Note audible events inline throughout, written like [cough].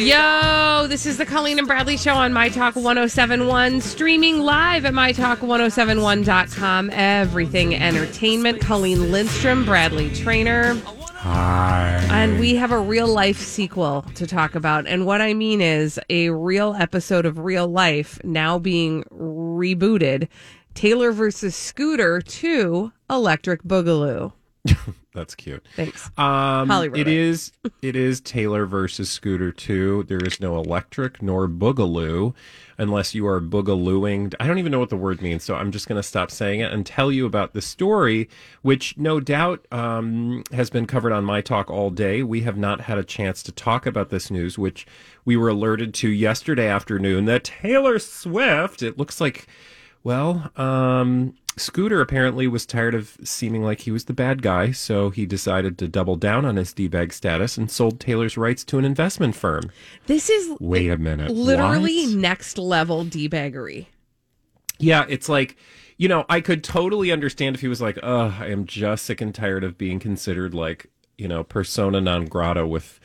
Yo, this is the Colleen and Bradley Show on My Talk 1071, streaming live at MyTalk1071.com. Everything entertainment. Colleen Lindstrom, Bradley Traynor. Hi. And we have a real life sequel to talk about. And what I mean is a real episode of real life now being rebooted Taylor versus Scooter 2 Electric Boogaloo. [laughs] That's cute. Thanks. Um, Hollywood. it is it is Taylor versus Scooter 2. There is no electric nor boogaloo unless you are boogalooing. I don't even know what the word means, so I'm just going to stop saying it and tell you about the story, which no doubt um, has been covered on my talk all day. We have not had a chance to talk about this news, which we were alerted to yesterday afternoon that Taylor Swift, it looks like well, um, Scooter apparently was tired of seeming like he was the bad guy, so he decided to double down on his D-bag status and sold Taylor's rights to an investment firm. This is Wait a minute. literally what? next level debaggery. Yeah, it's like, you know, I could totally understand if he was like, "Ugh, I am just sick and tired of being considered like, you know, persona non grata with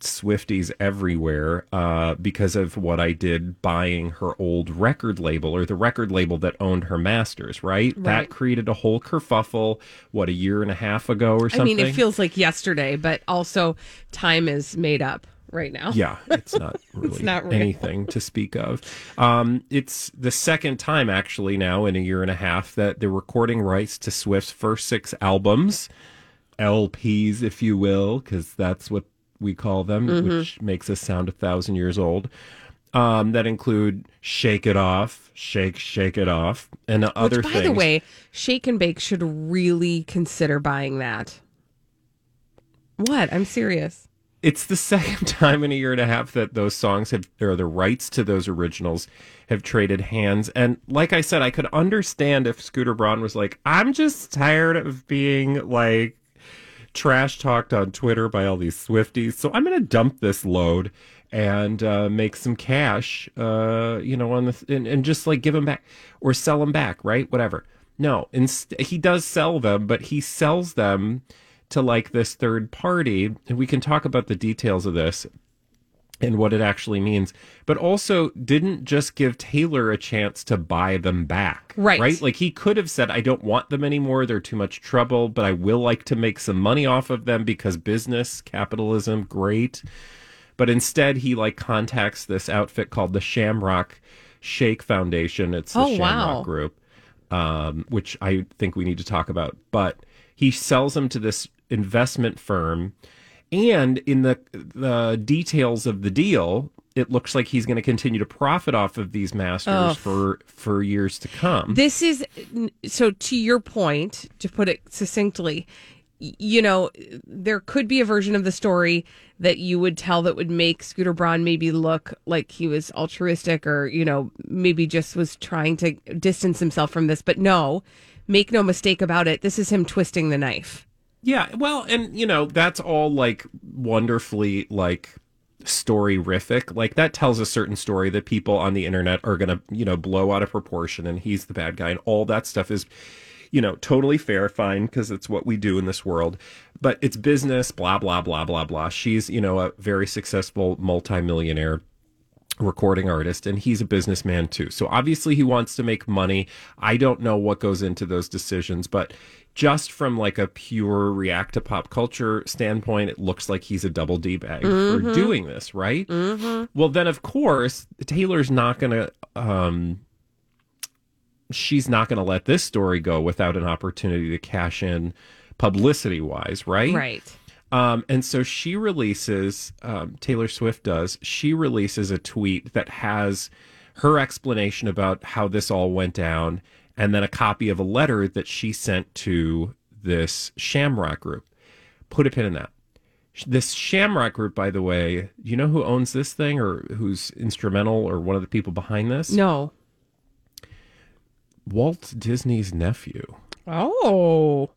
Swifties everywhere uh, because of what I did buying her old record label or the record label that owned her masters, right? Right. That created a whole kerfuffle, what, a year and a half ago or something? I mean, it feels like yesterday, but also time is made up right now. Yeah, it's not [laughs] really not real. anything to speak of. Um, it's the second time, actually, now in a year and a half, that they're recording rights to Swift's first six albums, LPs, if you will, because that's what we call them, Mm-hmm. which makes us sound a thousand years old. Um, that include Shake It Off, Shake, Shake It Off, and other Which, by things. the way, Shake and Bake should really consider buying that. What? I'm serious. it's the [laughs] second time in a year and a half that those songs have or the rights to those originals have traded hands and like i said i could understand if scooter braun was like i'm just tired of being like trash talked on twitter by all these swifties. So i'm going to dump this load and uh, make some cash uh, you know on the and, and just like give them back or sell them back right? Whatever. No inst- he does sell them but he sells them to like this third party. And we can talk about the details of this and what it actually means. But also didn't just give taylor a chance to buy them back Right. right? Like he could have said i don't want them anymore. They're too much trouble but i will like to make some money off of them because business capitalism great. But instead he like contacts this outfit called the shamrock shake foundation. It's the Oh, shamrock wow. group um, which i think we need to talk about. But he sells them to this investment firm and in the the details of the deal it looks like he's going to continue to profit off of these masters Ugh. for for years to come This is so to your point, to put it succinctly, you know, there could be a version of the story that you would tell that would make Scooter Braun maybe look like he was altruistic or, you know, maybe just was trying to distance himself from this. But no, make no mistake about it. This is him twisting the knife. Yeah, well, and you know, that's all like wonderfully like story-rific. Like that tells a certain story that people on the internet are going to, you know, blow out of proportion and he's the bad guy and all that stuff is you know, totally fair, fine, because it's what we do in this world. But it's business, blah, blah, blah, blah, blah. She's, you know, a very successful multimillionaire recording artist and he's a businessman too. So obviously he wants to make money. I don't know what goes into those decisions, but just from like a pure react to pop culture standpoint, it looks like he's a double D bag for doing this, right? Well, then of course, Taylor's not going to um she's not going to let this story go without an opportunity to cash in publicity wise, right? Right. Um, and so she releases, um, Taylor Swift does, she releases a tweet that has her explanation about how this all went down and then a copy of a letter that she sent to this Shamrock group. Put a pin in that. This Shamrock group, by the way, you know who owns this thing or who's instrumental or one of the people behind this? No. Walt Disney's nephew. Oh.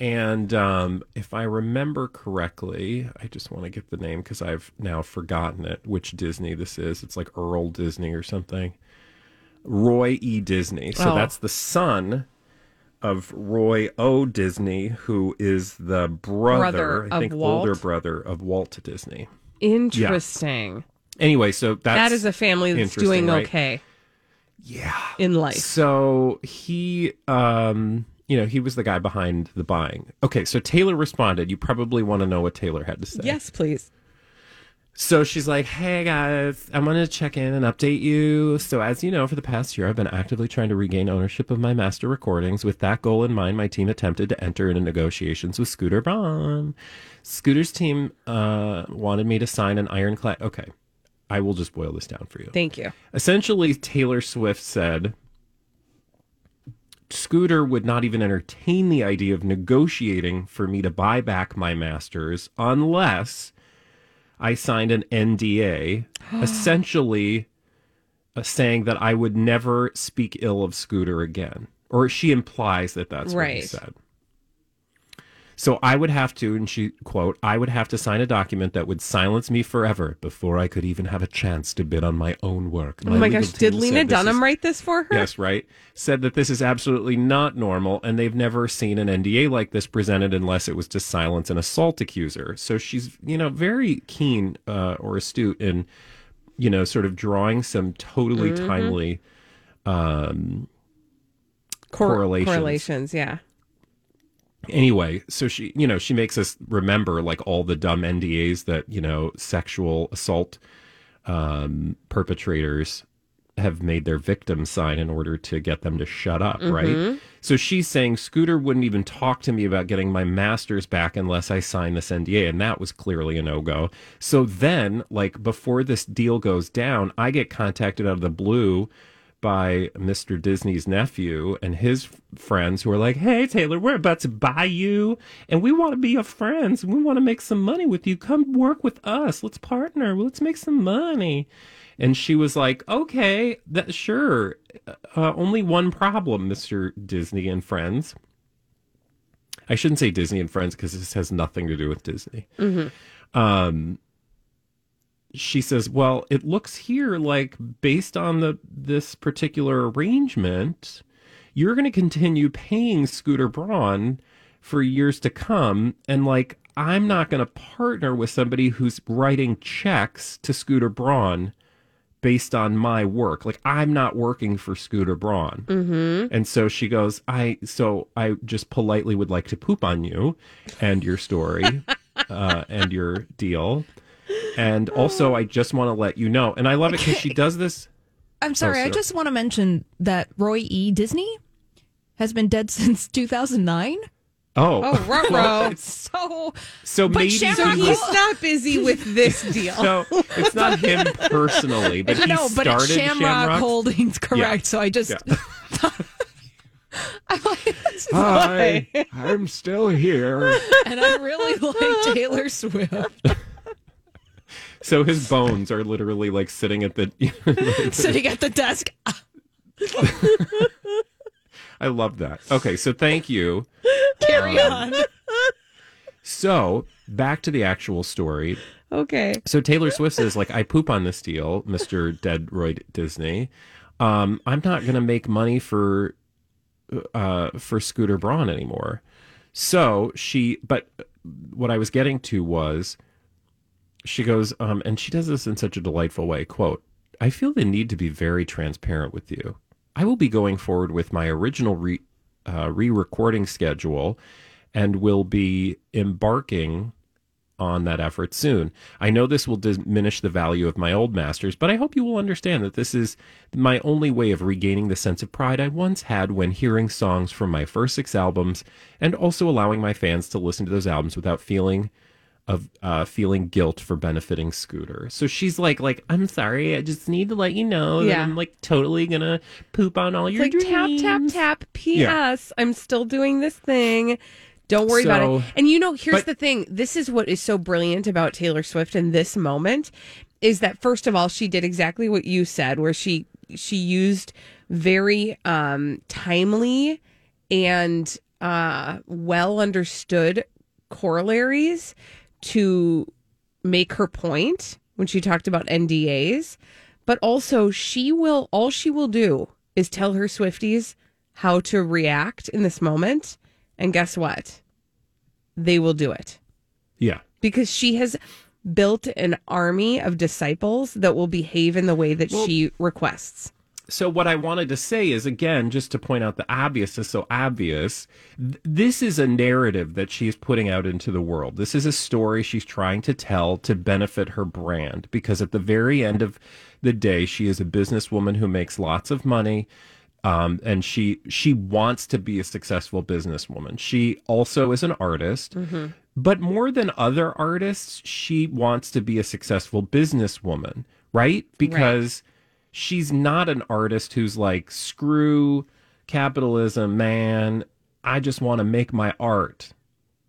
And um, if I remember correctly, I just want to get the name because I've now forgotten it, which Disney this is. It's like Earl Disney or something. Roy E. Disney. So Oh. that's the son of Roy O. Disney, who is the brother, Brother I think, older brother of Walt Disney. Interesting. Anyway, so that's That is a family that's doing right? okay Yeah. in life. So he, um, you know, he was the guy behind the buying. Okay, so Taylor responded. You probably want to know what Taylor had to say. Yes, please. So she's like, "Hey guys, I wanted to check in and update you. So as you know, for the past year, I've been actively trying to regain ownership of my master recordings. With that goal in mind, my team attempted to enter into negotiations with Scooter Braun. Scooter's team uh, wanted me to sign an ironclad. Okay, I will just boil this down for you. Thank you. Essentially, Taylor Swift said Scooter would not even entertain the idea of negotiating for me to buy back my masters unless I signed an NDA, [gasps] essentially uh, saying that I would never speak ill of Scooter again. Or she implies that that's what he Right. said. So I would have to, and she quote, I would have to sign a document that would silence me forever before I could even have a chance to bid on my own work. Oh my gosh, did Lena Dunham is- write this for her? Yes, right. Said that this is absolutely not normal, and they've never seen an NDA like this presented unless it was to silence an assault accuser. So she's, you know, very keen uh, or astute in, you know, sort of drawing some totally Mm-hmm. timely um, Cor- correlations. Correlations, yeah. Anyway, so she, you know, she makes us remember like all the dumb NDAs that you know sexual assault um, perpetrators have made their victims sign in order to get them to shut up, right? So she's saying Scooter wouldn't even talk to me about getting my masters back unless I sign this NDA, and that was clearly a no go. So then, like before this deal goes down, I get contacted out of the blue by Mr. Disney's nephew and his friends who are like, "Hey Taylor, we're about to buy you and we want to be your friends and we want to make some money with you. Come work with us. Let's partner. Let's make some money." And she was like, "Okay, that sure. Uh, only one problem, Mr. Disney and friends." I shouldn't say Disney and friends because this has nothing to do with Disney. Um, she says, "Well, it looks here like based on the this particular arrangement, you're going to continue paying Scooter Braun for years to come, and like I'm not going to partner with somebody who's writing checks to Scooter Braun." Based on my work, like I'm not working for Scooter Braun, mm-hmm. and so she goes, "I so I just politely would like to poop on you, and your story, [laughs] uh, and your deal, and also, I um, just want to let you know, and I love it because she does this. I'm oh, sorry, I just want to mention that Roy E. Disney has been dead [laughs] since 2009. Oh, Oh, ruh-roh. [laughs] So, so but maybe Shamrock he He's [laughs] was- not busy with this deal. so it's not him personally, but he no, but it's Shamrock, Shamrock. Holdings, correct? So I just, Yeah. I'm like, Hi, I'm still here. and I really like Taylor Swift So his bones are literally like sitting at the. [laughs] sitting at the desk. [laughs] I love that. Okay, so thank you. Carry on. So back to the actual story. Okay. So Taylor Swift says, like, I poop on this deal, Mr. Dead Roy Disney. Um, I'm not gonna make money for uh for Scooter Braun anymore. So she but what I was getting to was she goes, um, and she does this in such a delightful way, quote, I feel the need to be very transparent with you. I will be going forward with my original re uh, re-recording schedule and will be embarking on that effort soon. I know this will diminish the value of my old masters, but I hope you will understand that this is my only way of regaining the sense of pride I once had when hearing songs from my first six albums and also allowing my fans to listen to those albums without feeling of uh, feeling guilt for benefiting Scooter. So she's like, like I'm sorry, I just need to let you know that I'm like totally gonna poop on all It's your like tap, tap, tap. P.S. I'm still doing this thing. Don't worry about it. And you know, here's but- the thing. This is what is so brilliant about Taylor Swift in this moment is that first of all, she did exactly what you said, where she she used very um timely and uh well understood corollaries to make her point when she talked about NDAs, but also she will all she will do is tell her Swifties how to react in this moment, and guess what? They will do it Yeah. because she has built an army of disciples that will behave in the way that she requests. So what I wanted to say is again, just to point out the obvious is so obvious. th- This is a narrative that she's putting out into the world. This is a story she's trying to tell to benefit her brand because at the very end of the day, she is a businesswoman who makes lots of money. Um, and she she wants to be a successful businesswoman. She also is an artist, but more than other artists, she wants to be a successful businesswoman, right? Because she's not an artist who's like, screw capitalism, man. I just want to make my art.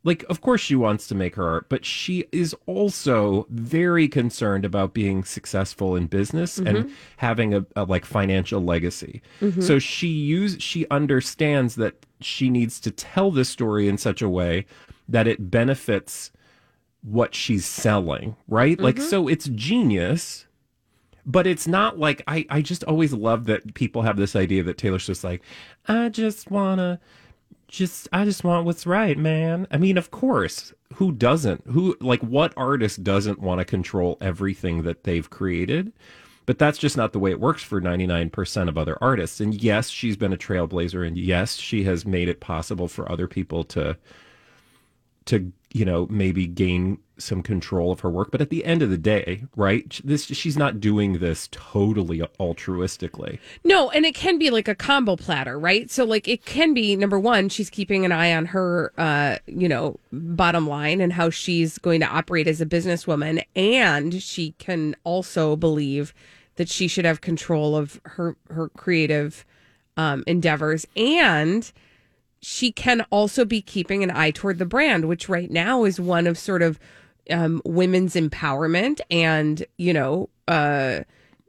Like, of course, she wants to make her art, but she is also very concerned about being successful in business and mm-hmm. having a, a like financial legacy. Mm-hmm. So she use she understands that she needs to tell this story in such a way that it benefits what she's selling, right? Like, mm-hmm. so it's genius but it's not like I, I just always love that people have this idea that Taylor's just like, I just wanna just I just want what's right, man. I mean, of course, who doesn't? Who like what artist doesn't want to control everything that they've created? But that's just not the way it works for 99% of other artists. And yes, she's been a trailblazer and yes, she has made it possible for other people to to you know maybe gain some control of her work but at the end of the day right this she's not doing this totally altruistically No, and it can be like a combo platter, right? So like it can be number one, she's keeping an eye on her uh, you know, bottom line and how she's going to operate as a businesswoman. And she can also believe that she should have control of her her creative um endeavors and she can also be keeping an eye toward the brand, which right now is one of sort of um, women's empowerment and, you know, uh,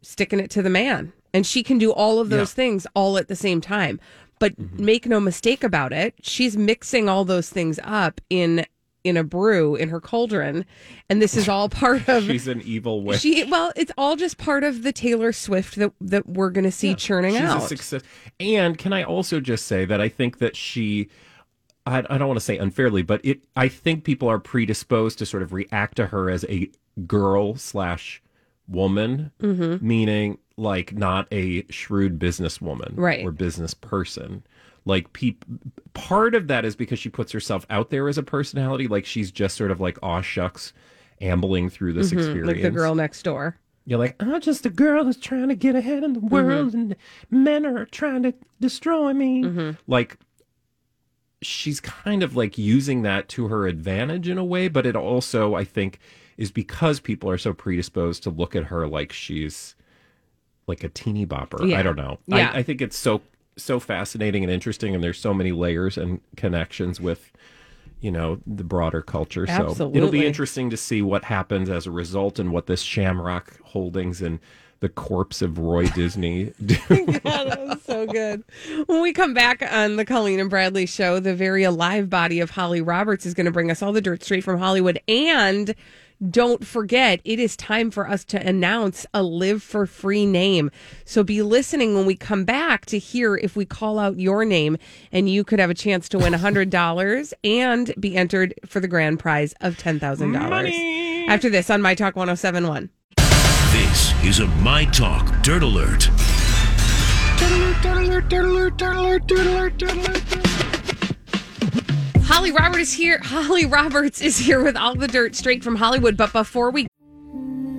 sticking it to the man. And she can do all of those Yeah. things all at the same time. But make no mistake about it, she's mixing all those things up in in a brew in her cauldron, and this is all part [laughs] of she's an evil witch she. Well, it's all just part of the Taylor Swift that that we're going to see churning she's out. a success and can i also just say that i think that she I, I don't want to say unfairly but it i think people are predisposed to sort of react to her as a girl slash woman Mm-hmm. meaning like not a shrewd businesswoman Right. or business person like peop- part of that is because she puts herself out there as a personality like she's just sort of like aw shucks ambling through this experience Mm-hmm. like the girl next door. you're like, I'm just a girl who's trying to get ahead in the world, and men are trying to destroy me. Like, she's kind of like using that to her advantage in a way, but it also, I think, is because people are so predisposed to look at her like she's like a teeny bopper. Yeah. I don't know. Yeah. I, I think it's so so fascinating and interesting, and there's so many layers and connections with. You know the broader culture, so it'll be interesting to see what happens as a result and what this Shamrock Holdings and the corpse of Roy Disney. [laughs] [laughs] Yeah, that was so good. When we come back on the Colleen and Bradley show, the very alive body of Holly Roberts is going to bring us all the dirt straight from Hollywood. And don't forget, it is time for us to announce a live for free name. So be listening when we come back to hear if we call out your name and you could have a chance to win $100 and be entered for the grand prize of $10,000. After this on My Talk 1071. This is a My Talk Dirt Alert. Holly Roberts is here. Holly Roberts is here with all the dirt straight from Hollywood. But before we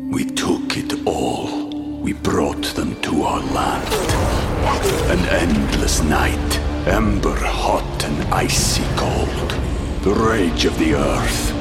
We took it all. We brought them to our land. An endless night, ember hot and icy cold. The rage of the earth.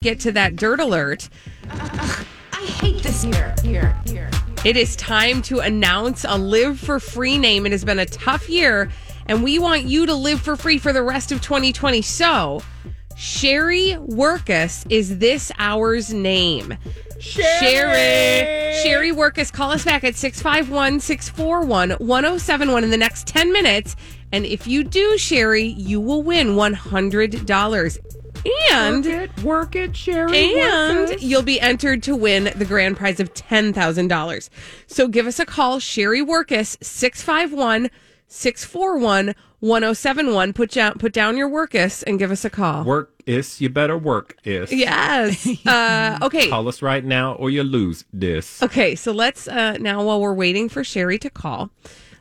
Get to that dirt alert, I hate this year. Here, here. it is time to announce a live for free name. It has been a tough year, and we want you to live for free for the rest of 2020. So, Sherry Workus is this hour's name. Sherry. Sherry Workus, call us back at 651 641 1071 in the next 10 minutes. And if you do, Sherry, you will win $100. And Work it, work it, Sherry. and it. you'll be entered to win the grand prize of $10,000. So give us a call, Sherry Workus, 651 641 1071. Put down, put down your Workus and give us a call. Work is, you better work is. Yes. [laughs] Uh, okay. Call us right now or you lose this. Okay. So let's, uh, now while we're waiting for Sherry to call,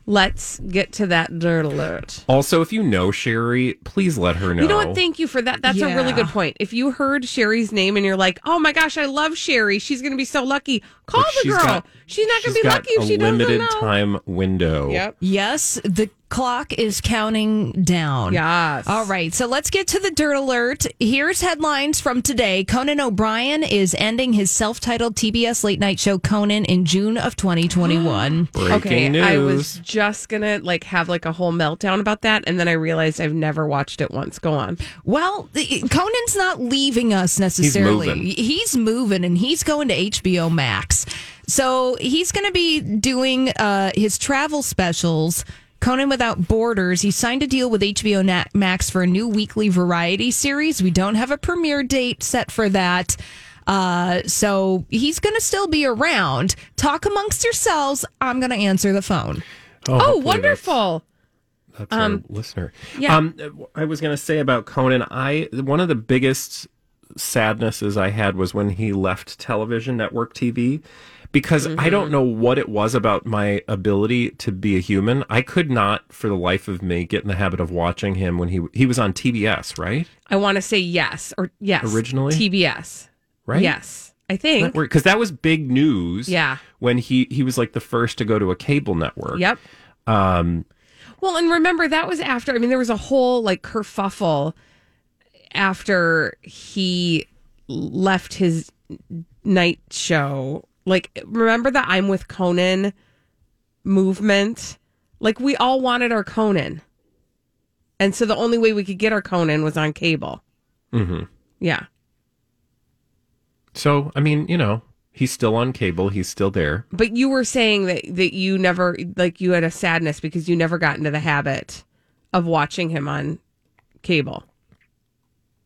let's get to that dirt alert. Also, if you know Sherry, please let her know. You know what? Thank you for that. That's a really good point. If you heard Sherry's name and you're like, "Oh my gosh, I love Sherry. She's going to be so lucky." Call But the she's girl. got- she's not going to be lucky if she doesn't limited time window. Yep. Yes, the clock is counting down. Yes. All right, so let's get to the dirt alert. Here's headlines from today. Conan O'Brien is ending his self-titled TBS late night show Conan in June of 2021. [gasps] Breaking Okay, news. I was just gonna like have like a whole meltdown about that, and then I realized I've never watched it once. Go on. Well, Conan's not leaving us necessarily. moving. He's moving and he's going to HBO Max. So he's going to be doing uh, his travel specials. Conan Without Borders. He signed a deal with HBO Max for a new weekly variety series. We don't have a premiere date set for that. Uh, so he's going to still be around. Talk amongst yourselves. I'm going to answer the phone. Oh, hopefully wonderful. That's, that's our listener. yeah. Um, I was going to say about Conan. I one of the biggest sadnesses I had was when he left television network TV. Because I Mm-hmm. don't know what it was about my ability to be a human. I could not, for the life of me, get in the habit of watching him when he he was on TBS, right? I want to say yes or yes. Originally? TBS. Right? Yes, I think. because that was big news. Yeah. when he he was like the first to go to a cable network. Yep. Um, Well, and remember that was after. I mean, there was a whole like kerfuffle after he left his night show. Like, remember the "I'm with Conan" movement? Like, we all wanted our Conan, and so the only way we could get our Conan was on cable. hmm Yeah, So I mean, you know, he's still on cable. He's still there. but you were saying that that you never like you had a sadness because you never got into the habit of watching him on cable.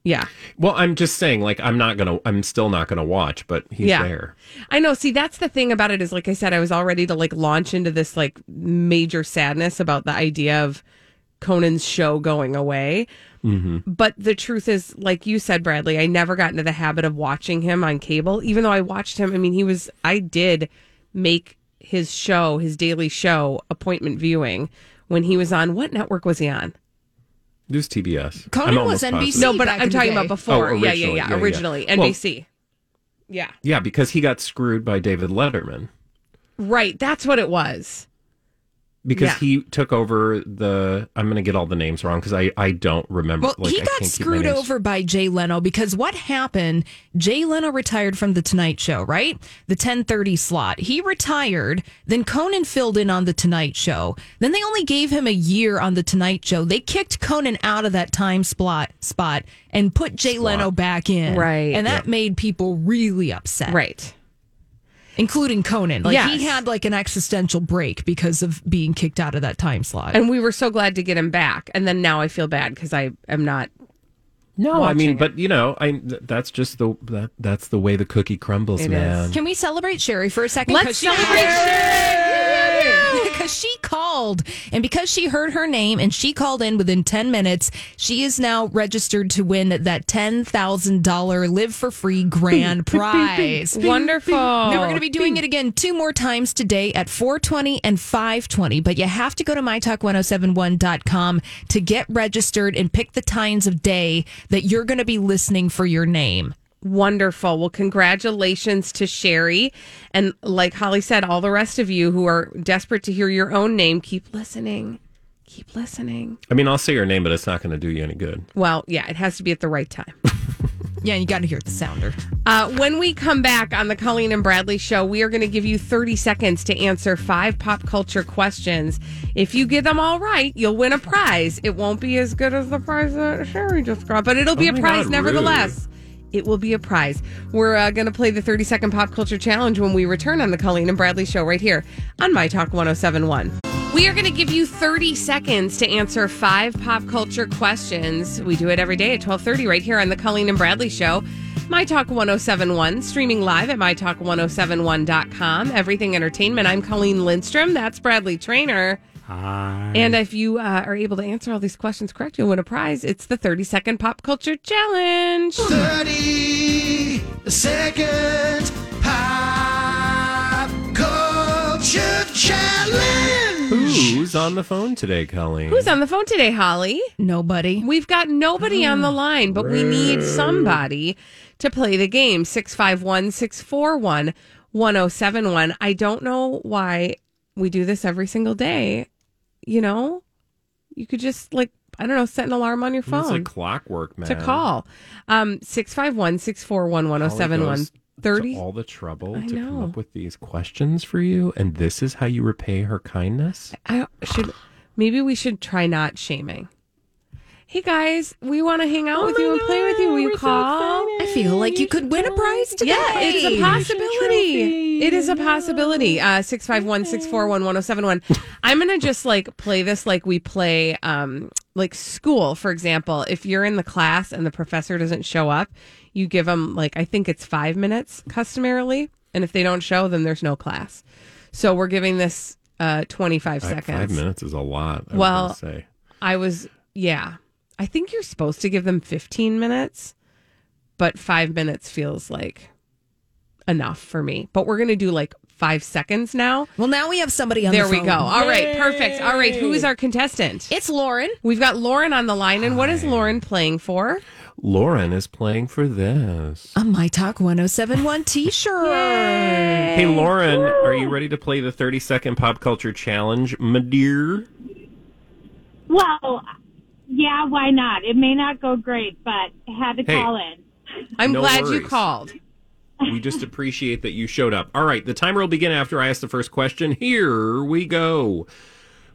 Yeah. Well, I'm just saying, like, I'm not gonna. I'm still not gonna watch, but he's Yeah. there. I know. See, that's the thing about it is, like I said, I was all ready to like launch into this like major sadness about the idea of Conan's show going away. Mm-hmm. But the truth is, like you said, Bradley, I never got into the habit of watching him on cable, even though I watched him. I mean, he was, I did make his show, his daily show, appointment viewing when he was on. What network was he on? Was TBS. Conan I'm was NBC. positive. No, but I'm in talking about before. Oh, yeah, yeah, yeah. yeah, yeah. Originally, Well- NBC. yeah. Yeah, because he got screwed by David Letterman. Right. That's what it was. Because Yeah. he took over the. I'm going to get all the names wrong because I I don't remember. Well, like, he I got can't screwed over by Jay Leno because what happened? Jay Leno retired from the Tonight Show, right? The 10:30 slot. He retired. Then Conan filled in on the Tonight Show. Then they only gave him a year on the Tonight Show. They kicked Conan out of that time spot spot and put Jay Leno back in. Right. and that made people really upset. Right. Including Conan. Like he had like an existential break because of being kicked out of that time slot. And we were so glad to get him back. And then now I feel bad because I am not. No, I mean, it. but you know, I th- that's just the that, that's the way the cookie crumbles, It is. man. Can we celebrate Sherry for a second? Let's 'Cause she- celebrate [laughs] Because she called, and because she heard her name and she called in within 10 minutes, she is now registered to win that $10,000 live for free grand [laughs] prize. Wonderful. Now we're going to be doing it again two more times today at 420 and 520, but you have to go to mytalk1071.com to get registered and pick the times of day that you're going to be listening for your name. Wonderful. Well, congratulations to Sherry. And like Holly said, all the rest of you who are desperate to hear your own name, keep listening. Keep listening. I mean, I'll say your name, but it's not going to do you any good. Well, yeah, it has to be at the right time. [laughs] Yeah, you got to hear the sounder. Uh, when we come back on the Colleen and Bradley show, we are going to give you 30 seconds to answer five pop culture questions. If you get them all right, you'll win a prize. It won't be as good as the prize that Sherry just got, but it'll be Oh a prize God, nevertheless. It will be a prize. We're uh, going to play the 30 second pop culture challenge when we return on the Colleen and Bradley show right here on My Talk 1071. We are going to give you 30 seconds to answer five pop culture questions. We do it every day at 12:30 right here on the Colleen and Bradley show. My Talk 1071 streaming live at mytalk1071.com. Everything Entertainment. I'm Colleen Lindstrom. That's Bradley Traynor. Hi. And if you uh, are able to answer all these questions correct, you'll win a prize. It's the 30 second pop culture challenge. 30 second pop culture challenge. Who's on the phone today, Colleen? Who's on the phone today, Holly? Nobody. We've got nobody on the line, but we need somebody to play the game. 651 641 1071. I don't know why we do this every single day. You know, you could just like, I don't know, set an alarm on your It's phone like clockwork, man. to call. Um, 651 641 1071. Holly 30. all the trouble I to come know. up with these questions for you, and this is how you repay her kindness. I should maybe we should try not shaming. Hey guys, we want to hang out with you and play with you. Will you call? I feel like you could win a prize today. Yeah, it is a possibility. It is a possibility. Uh 651 641 1071. I'm going to just like play this like we play um like school, for example. If you're in the class and the professor doesn't show up, you give them like I think it's 5 minutes customarily, and if they don't show then there's no class. So we're giving this uh 25 Five- seconds. Five minutes is a lot. I Well, say. I was, yeah. I think you're supposed to give them 15 minutes, but five minutes feels like enough for me. But we're going to do like five seconds now. Well, now we have somebody on there the we phone. go. All right, perfect. All right, who is our contestant? It's Lauren. We've got Lauren on the line. And what is Lauren playing for? Lauren is playing for this. A My Talk 1071 [laughs] t shirt. Hey, Lauren, are you ready to play the 30 second pop culture challenge, my dear? Well, yeah, why not? It may not go great, but I had to Hey. call in. I'm No glad you worries. called. We just appreciate that you showed up. All right, the timer will begin after I ask the first question. Here we go.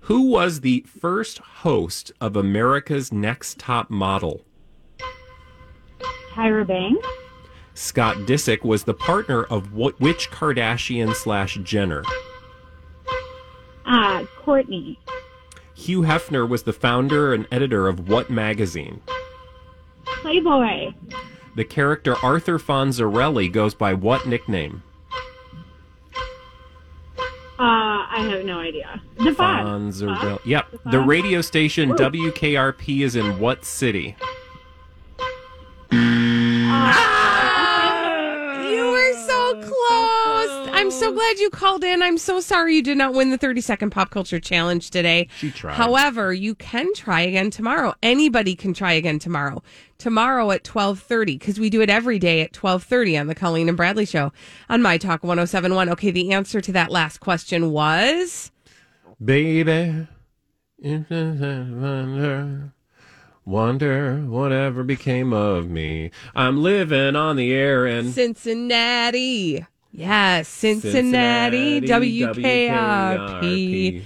Who was the first host of America's Next Top Model? Tyra Banks, Scott Disick was the partner of what, which Kardashian slash Jenner? uh, Kourtney, Hugh Hefner was the founder and editor of what magazine? Playboy, The character Arthur Fonzarelli goes by what nickname? uh, I have no idea. The Fox. Fonzarelli. Yep. The radio station WKRP is in what city? [laughs] You were so [laughs] close. I'm so um, glad you called in. I'm so sorry you did not win the 30 second pop culture challenge today. She tried. However, you can try again tomorrow. Anybody can try again tomorrow. Tomorrow at 12:30 cuz we do it every day at 12:30 on the Colleen and Bradley show on My Talk 1071. Okay, the answer to that last question was Baby, if there's a wonder, wonder whatever became of me. I'm living on the air in Cincinnati. Yes, Cincinnati, Cincinnati, WKRP. WKRP.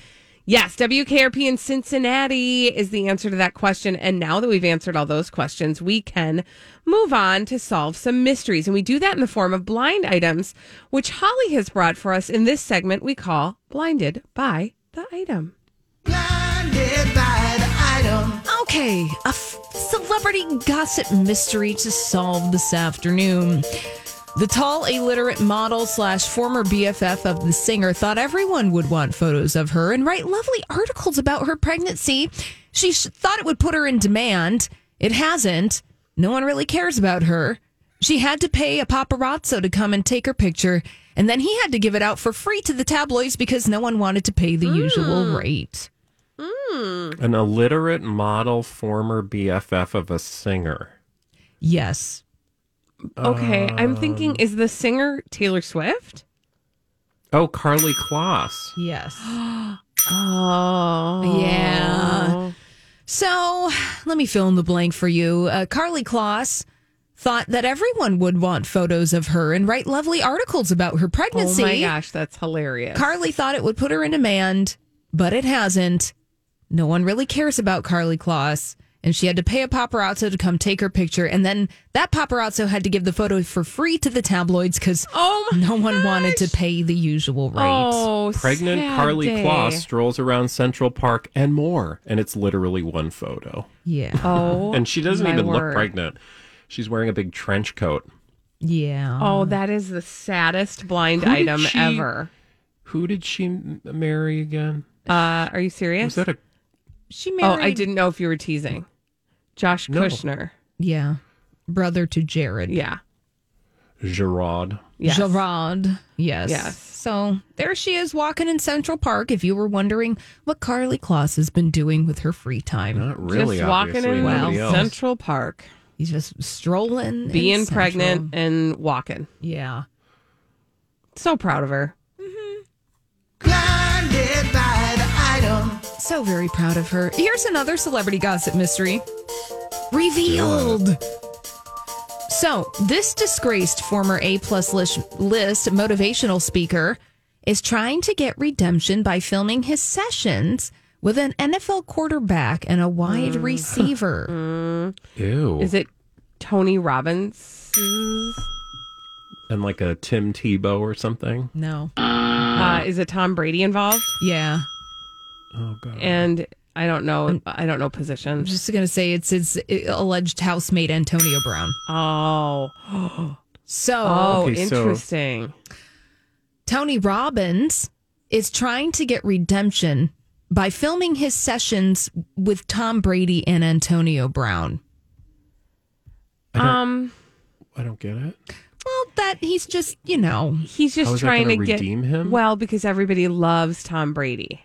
Yes, WKRP in Cincinnati is the answer to that question. And now that we've answered all those questions, we can move on to solve some mysteries. And we do that in the form of blind items, which Holly has brought for us in this segment we call Blinded by the Item. Blinded by the Item. Okay, a f- celebrity gossip mystery to solve this afternoon. The tall, illiterate model slash former BFF of the singer thought everyone would want photos of her and write lovely articles about her pregnancy. She sh- thought it would put her in demand. It hasn't. No one really cares about her. She had to pay a paparazzo to come and take her picture, and then he had to give it out for free to the tabloids because no one wanted to pay the usual hmm. rate. Hmm. an illiterate model, former BFF of a singer. Yes. Okay, I'm thinking, is the singer Taylor Swift? Oh, Karlie Kloss. Yes. [gasps] Oh. Yeah. So let me fill in the blank for you. Uh, Karlie Kloss thought that everyone would want photos of her and write lovely articles about her pregnancy. Oh my gosh, that's hilarious. Karlie thought it would put her in demand, but it hasn't. No one really cares about Karlie Kloss. And she had to pay a paparazzo to come take her picture. And then that paparazzo had to give the photo for free to the tabloids because oh no one wanted to pay the usual rate. Oh, Pregnant Karlie day. Kloss strolls around Central Park and more. And it's literally one photo. Yeah. [laughs] Oh, and she doesn't even word. look pregnant. She's wearing a big trench coat. Yeah. Oh, that is the saddest blind Who item she- ever. Who did she marry again? Uh, are you serious? Was that a She married. oh. I didn't know if you were teasing. Josh No. Kushner. Yeah. Brother to Jared. Yeah. Gerard? Yes. Gerard. Yes. Yes. So there she is walking in Central Park. If you were wondering what Karlie Kloss has been doing with her free time, Not really. Just walking obviously, in nobody else. Central Park, he's just strolling, being pregnant and walking. Yeah. So proud of her. So very proud of her. Here's another celebrity gossip mystery revealed. So, this disgraced former A plus list, list motivational speaker is trying to get redemption by filming his sessions with an NFL quarterback and a wide [laughs] receiver. Ew. Is it Tony Robbins? and like a Tim Tebow or something? No. Uh, is it Tom Brady involved? Yeah. Oh god. And I don't know. I don't know I'm just going to say it's his alleged housemate, Antonio Brown. Oh. [gasps] So, Oh, Okay, so- interesting. Tony Robbins is trying to get redemption by filming his sessions with Tom Brady and Antonio Brown. Um, I don't get it. Well, that he's just, you know, he's just How is that trying to gonna get redeem him? well because everybody loves Tom Brady,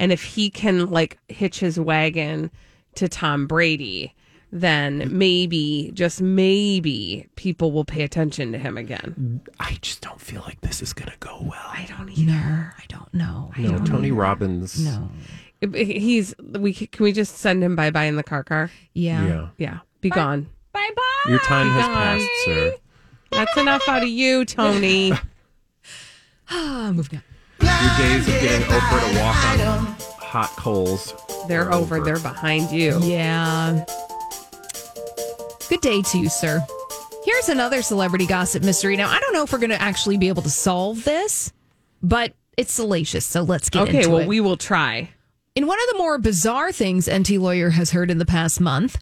and if he can like hitch his wagon to Tom Brady, then maybe just maybe people will pay attention to him again. I just don't feel like this is gonna go well. I don't either. no, I don't know. No, Tony Robbins. No. He's we can we just send him bye bye in the car car? Yeah. Yeah. Yeah, be gone. Bye bye. Your time has Bye. passed, sir. That's enough out of you, Tony. [laughs] Ah, moving on. Your days of getting Oprah to walk on hot coals. They're are over. They're behind you. Yeah. Good day to you, sir. Here's another celebrity gossip mystery. Now, I don't know if we're going to actually be able to solve this, but it's salacious. So let's get Okay, into well it. we will try. In one of the more bizarre things Enty Lawyer has heard in the past month,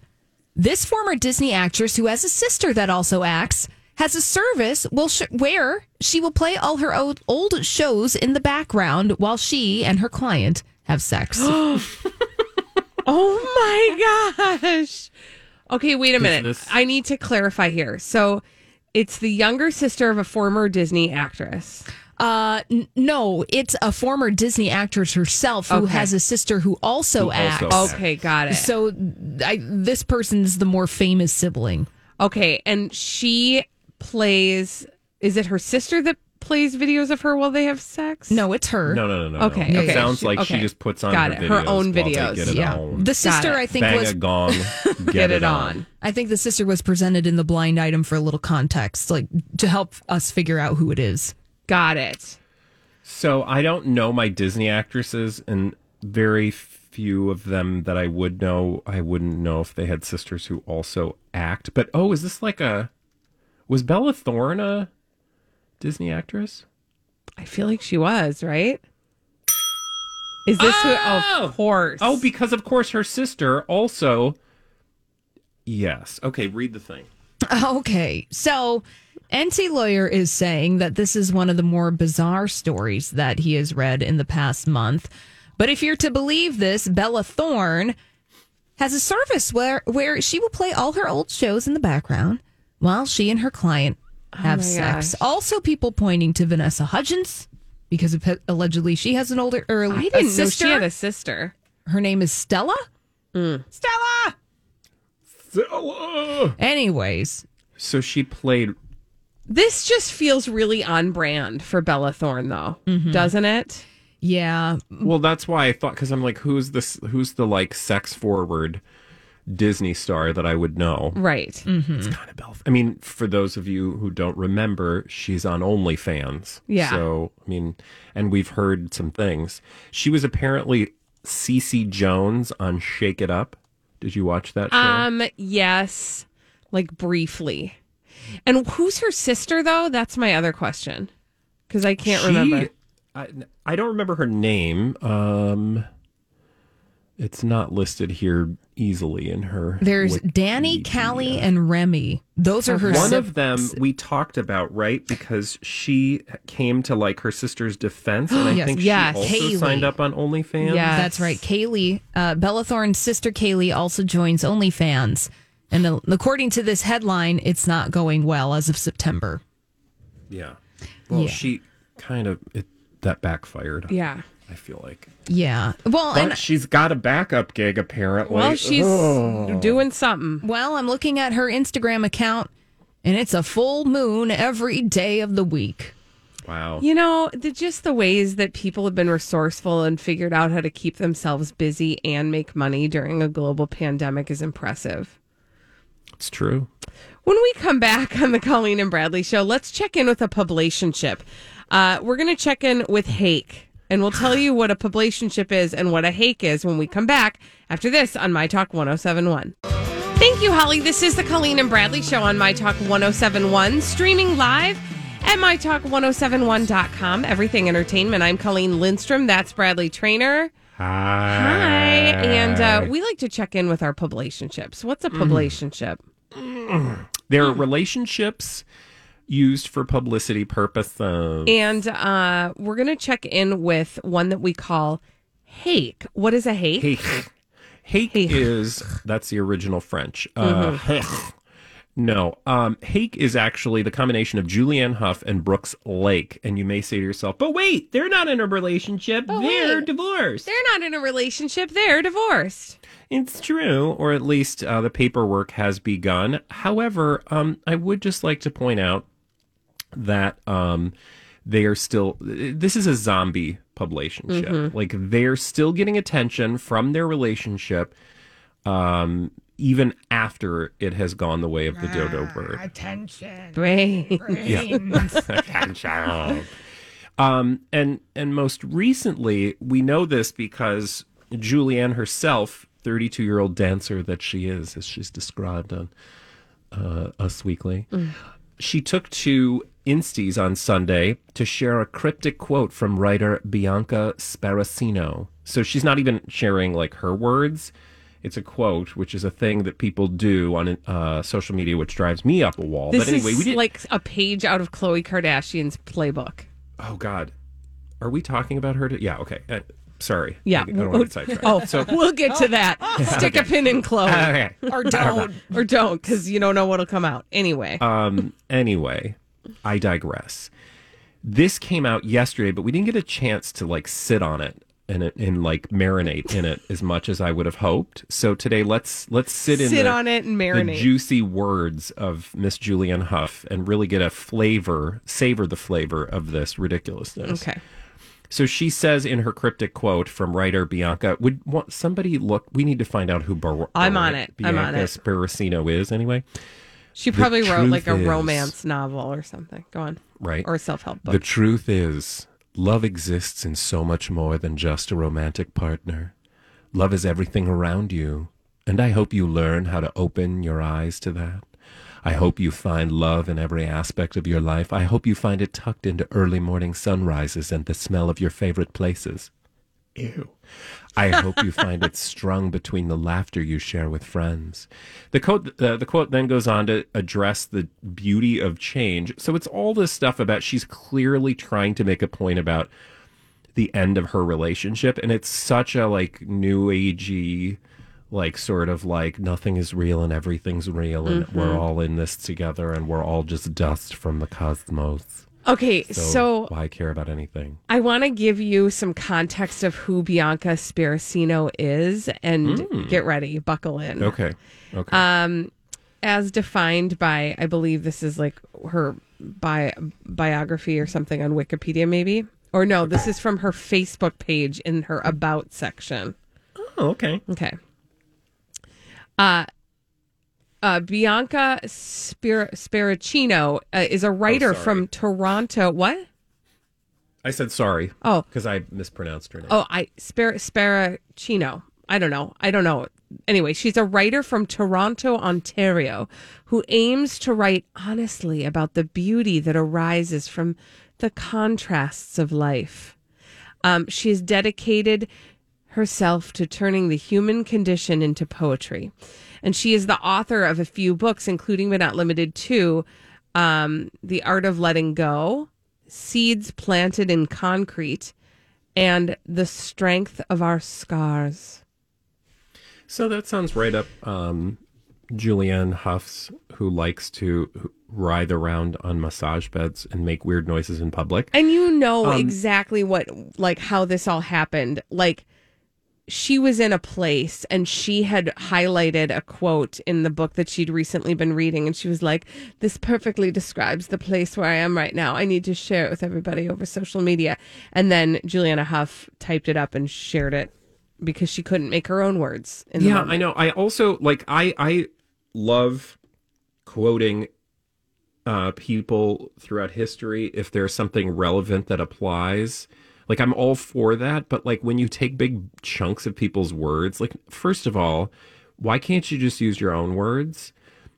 this former Disney actress who has a sister that also acts has a service will sh- where she will play all her old, old shows in the background while she and her client have sex. [gasps] [laughs] Oh my gosh. Okay, wait a minute. this- I need to clarify here. So it's the younger sister of a former Disney actress. Uh, n- no, it's a former Disney actress herself who Okay. has a sister who also Who also acts. acts. Okay, got it. So I, this person's the more famous sibling. Okay, and she plays is it her sister that plays videos of her while they have sex? No, it's her. No, no, no, no. Okay, no. okay. It sounds like Okay. she just puts on Got her, it. Her videos own while they videos. Get it Yeah. on. The sister, it. I think, Bang was a gong. [laughs] Get, Get it on. I think the sister was presented in the blind item for a little context, like to help us figure out who it is. Got it. So I don't know my Disney actresses, and very few of them that I would know. I wouldn't know if they had sisters who also act. But oh, is this like a? Was Bella Thorne a Disney actress? I feel like she was, right? Is this who? Oh! Of course. Oh, because of course her sister also. Yes. Okay. Read the thing. [laughs] Okay, so Enty Lawyer is saying that this is one of the more bizarre stories that he has read in the past month. But if you're to believe this, Bella Thorne has a service where where she will play all her old shows in the background while she and her client have my sex. gosh. Also, people pointing to Vanessa Hudgens because of, allegedly she has an older or I a didn't know sister. she had a sister. her name is Stella. Stella. Stella. Anyways, So she played. This just feels really on brand for Bella Thorne, though, Mm-hmm. doesn't it? yeah, Well, that's why I thought because I'm like, who's this? Who's the like sex forward Disney star that I would know? Right. Mm-hmm. kind of Belle. I mean, for those of you who don't remember, she's on OnlyFans. Yeah. So, I mean, and we've heard some things. She was apparently Cece Jones on Shake It Up. Did you watch that show? Um. Yes. Like briefly. And who's her sister, though? That's my other question. Because I can't She- remember. I, I don't remember her name. Um, it's not listed here easily in her. There's Dani, Wikipedia. Callie, and Remy. Those are her. One si- of them we talked about, right? Because she came to like her sister's defense, and I [gasps] Yes. think Yes. she also Haley. signed up on OnlyFans. Yeah. That's right. Kaylee, uh, Bella Thorne's sister Kaylee also joins OnlyFans. And uh, according to this headline, it's not going well as of September. yeah. Well, Yeah. she kind of it that backfired. Yeah. I feel like, Yeah. Well, but and she's got a backup gig apparently. Well, she's Oh. doing something. well, I'm looking at her Instagram account, and it's a full moon every day of the week. wow. You know, the, just the ways that people have been resourceful and figured out how to keep themselves busy and make money during a global pandemic is impressive. It's true. When we come back on the Colleen and Bradley show, let's check in with a publicationship. Uh, we're going to check in with Hake, and we'll tell you what a publicationship is and what a Hake is when we come back after this on My Talk 1071. Thank you, Holly. This is the Colleen and Bradley show on My Talk 1071, streaming live at MyTalk1071.com. Everything Entertainment. I'm Colleen Lindstrom. That's Bradley Traynor. Hi. Hi. And uh, we like to check in with our publicationships. What's a publicationship? There are relationships used for publicity purposes. And uh, we're going to check in with one that we call hake. What is a hake? Hake. Hake is that's the original French. Uh, Mm-hmm. no, um, hake is actually the combination of Julianne Hough and Brooks Laich. And you may say to yourself, "But wait, they're not in a relationship. they're wait. divorced." They're not in a relationship, they're divorced. It's true, or at least uh, the paperwork has begun. However, um, I would just like to point out that um, they are still. This is a zombie publicationship. Like they're still getting attention from their relationship, um, even after it has gone the way of the dodo bird. Attention. Brain. [laughs] [laughs] Um, and and most recently, we know this because Julianne herself, 32 year old dancer that she is, as she's described on uh, Us Weekly, she took to Insties on Sunday to share a cryptic quote from writer Bianca Sparacino. So she's not even sharing like her words. It's a quote, which is a thing that people do on uh, social media, which drives me up a wall. This but anyway, is we did. like a page out of Khloe Kardashian's playbook. Oh God, are we talking about her? To, yeah. Okay. Uh, sorry. Yeah. I, I don't want to get. Oh, so [laughs] we'll get to that. [laughs] Stick a pin in Khloe. [laughs] Okay. Or don't. Or don't, because you don't know what'll come out. Anyway. Um. Anyway, I digress. This came out yesterday, but we didn't get a chance to like sit on it and and like marinate in it as much as I would have hoped. So today let's let's sit in Sit the, on it and marinate the juicy words of Miss Julianne Hough and really get a flavor, savor the flavor of this ridiculousness. Okay. So she says in her cryptic quote from writer Bianca, "Would want somebody look? We need to find out who Bar- I'm Bar- on it. I'm on it. Sparacino is anyway. She probably wrote like a is- romance novel or something. Go on. right? Or a self help book. The truth is, love exists in so much more than just a romantic partner. Love is everything around you, and I hope you learn how to open your eyes to that. I hope you find love in every aspect of your life. I hope you find it tucked into early morning sunrises and the smell of your favorite places. Ew. I hope you find it strung between the laughter you share with friends. The quote, uh, the quote then goes on to address the beauty of change. So it's all this stuff about she's clearly trying to make a point about the end of her relationship, and it's such a like new agey, like sort of like nothing is real and everything's real, and Mhm. we're all in this together, and we're all just dust from the cosmos. Okay, so- why care about anything? I want to give you some context of who Bianca Sparacino is and Mm. get ready, buckle in. Okay, okay. Um, as defined by, I believe this is like her bi- biography or something on Wikipedia, maybe. Or no, this is from her Facebook page in her About section. Oh, okay. Okay. Uh, uh, Bianca Spir- Sparacino uh, is a writer Oh, from Toronto. What? I said sorry. Oh. because I mispronounced her name. Oh, I Spar- Sparacino. I don't know. I don't know. Anyway, she's a writer from Toronto, Ontario, who aims to write honestly about the beauty that arises from the contrasts of life. Um, she is dedicated herself to turning the human condition into poetry. And she is the author of a few books, including but not limited to um, The Art of Letting Go, Seeds Planted in Concrete, and The Strength of Our Scars. So that sounds right up um, Julianne Hough's, who likes to writhe around on massage beds and make weird noises in public. And you know Um, exactly what, like, how this all happened. Like, she was in a place and she had highlighted a quote in the book that she'd recently been reading. And she was like, This perfectly describes the place where I am right now. I need to share it with everybody over social media. And then Juliana Hough typed it up and shared it because she couldn't make her own words. In yeah. I know. I also like I I love quoting uh, people throughout history if there's something relevant that applies. Like I'm all for that, but like when you take big chunks of people's words, like first of all, why can't you just use your own words?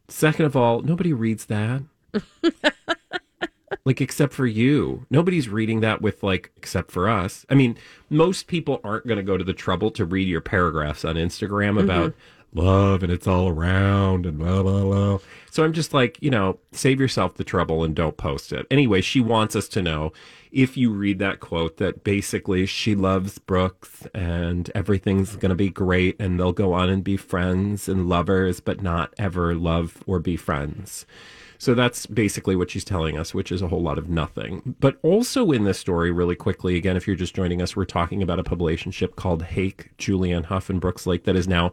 Second of all, nobody reads that. like except for you. Nobody's reading that with like except for us. I mean, most people aren't going to go to the trouble to read your paragraphs on Instagram about mm-hmm. Love and it's all around and blah blah blah. So I'm just like, you know, save yourself the trouble and don't post it. Anyway, she wants us to know if you read that quote that basically she loves Brooks and everything's going to be great and they'll go on and be friends and lovers but not ever love or be friends. So that's basically what she's telling us, which is a whole lot of nothing. But also in this story, really quickly, again, if you're just joining us, we're talking about a publicationship called Hake, Julianne Hough, and Brooks Laich that is now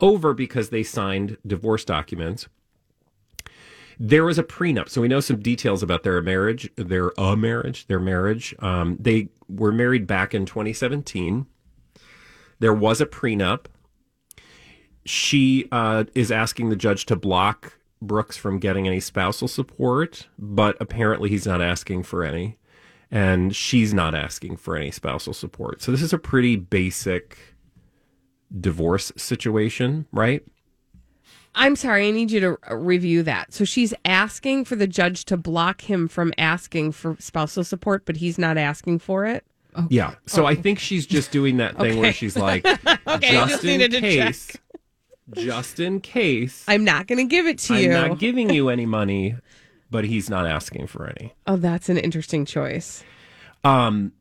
over because they signed divorce documents. There was a prenup, so we know some details about their marriage, their a marriage, their marriage. Um, they were married back in 2017. There was a prenup. She uh, is asking the judge to block Brooks from getting any spousal support, but apparently he's not asking for any. And she's not asking for any spousal support. So this is a pretty basic divorce situation, right? I'm sorry, I need you to review that. So she's asking for the judge to block him from asking for spousal support, but he's not asking for it. Yeah. So I think she's just doing that thing where she's like, [laughs] Okay, I just, just in needed to case, check. Just in case, I'm not going to give it to you. I'm not giving you any [laughs] money, but he's not asking for any. oh, that's an interesting choice. Um,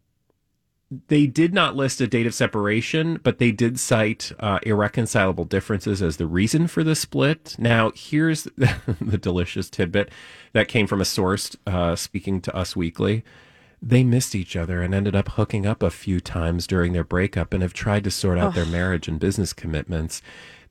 they did not list a date of separation, but they did cite uh, irreconcilable differences as the reason for the split. Now, here's [laughs] the delicious tidbit that came from a source uh, speaking to Us Weekly. they missed each other and ended up hooking up a few times during their breakup and have tried to sort out their marriage and business commitments.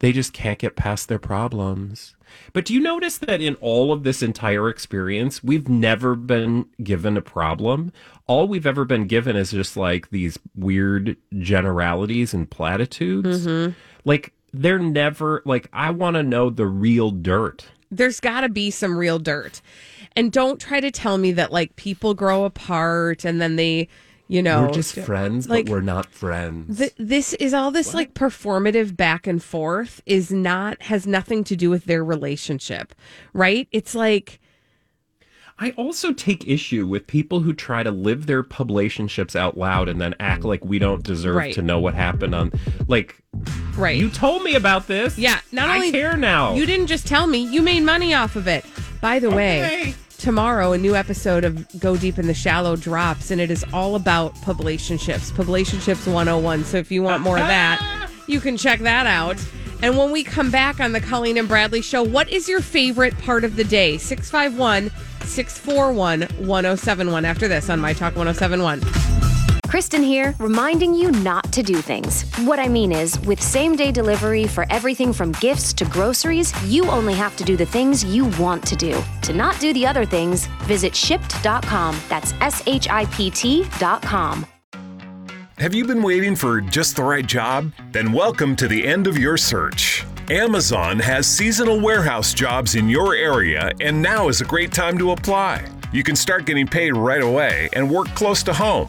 They just can't get past their problems. But do you notice that in all of this entire experience, we've never been given a problem? All we've ever been given is just like these weird generalities and platitudes. Mm-hmm. Like, they're never, like, I want to know the real dirt. there's got to be some real dirt. And don't try to tell me that like people grow apart and then they, you know, we're just friends, like- but we're not friends. Th- this is all this like performative back and forth is not has nothing to do with their relationship, right? It's like I also take issue with people who try to live their publicationships out loud and then act like we don't deserve Right. to know what happened on like right. you told me about this. yeah, not I only care now. You didn't just tell me, you made money off of it. By the way, Okay. Tomorrow a new episode of Go Deep in the Shallow drops and it is all about publicationships. Publicationships 101. So if you want more of that, [laughs] you can check that out. And when we come back on the Colleen and Bradley show, what is your favorite part of the day? 651 641 1071. After this on My Talk 1071. Kristen here, reminding you not to do things. What I mean is, with same day delivery for everything from gifts to groceries, you only have to do the things you want to do. To not do the other things, visit Shipt.com. That's S H I P T.com. Have you been waiting for just the right job? Then welcome to the end of your search. Amazon has seasonal warehouse jobs in your area, and now is a great time to apply. You can start getting paid right away and work close to home.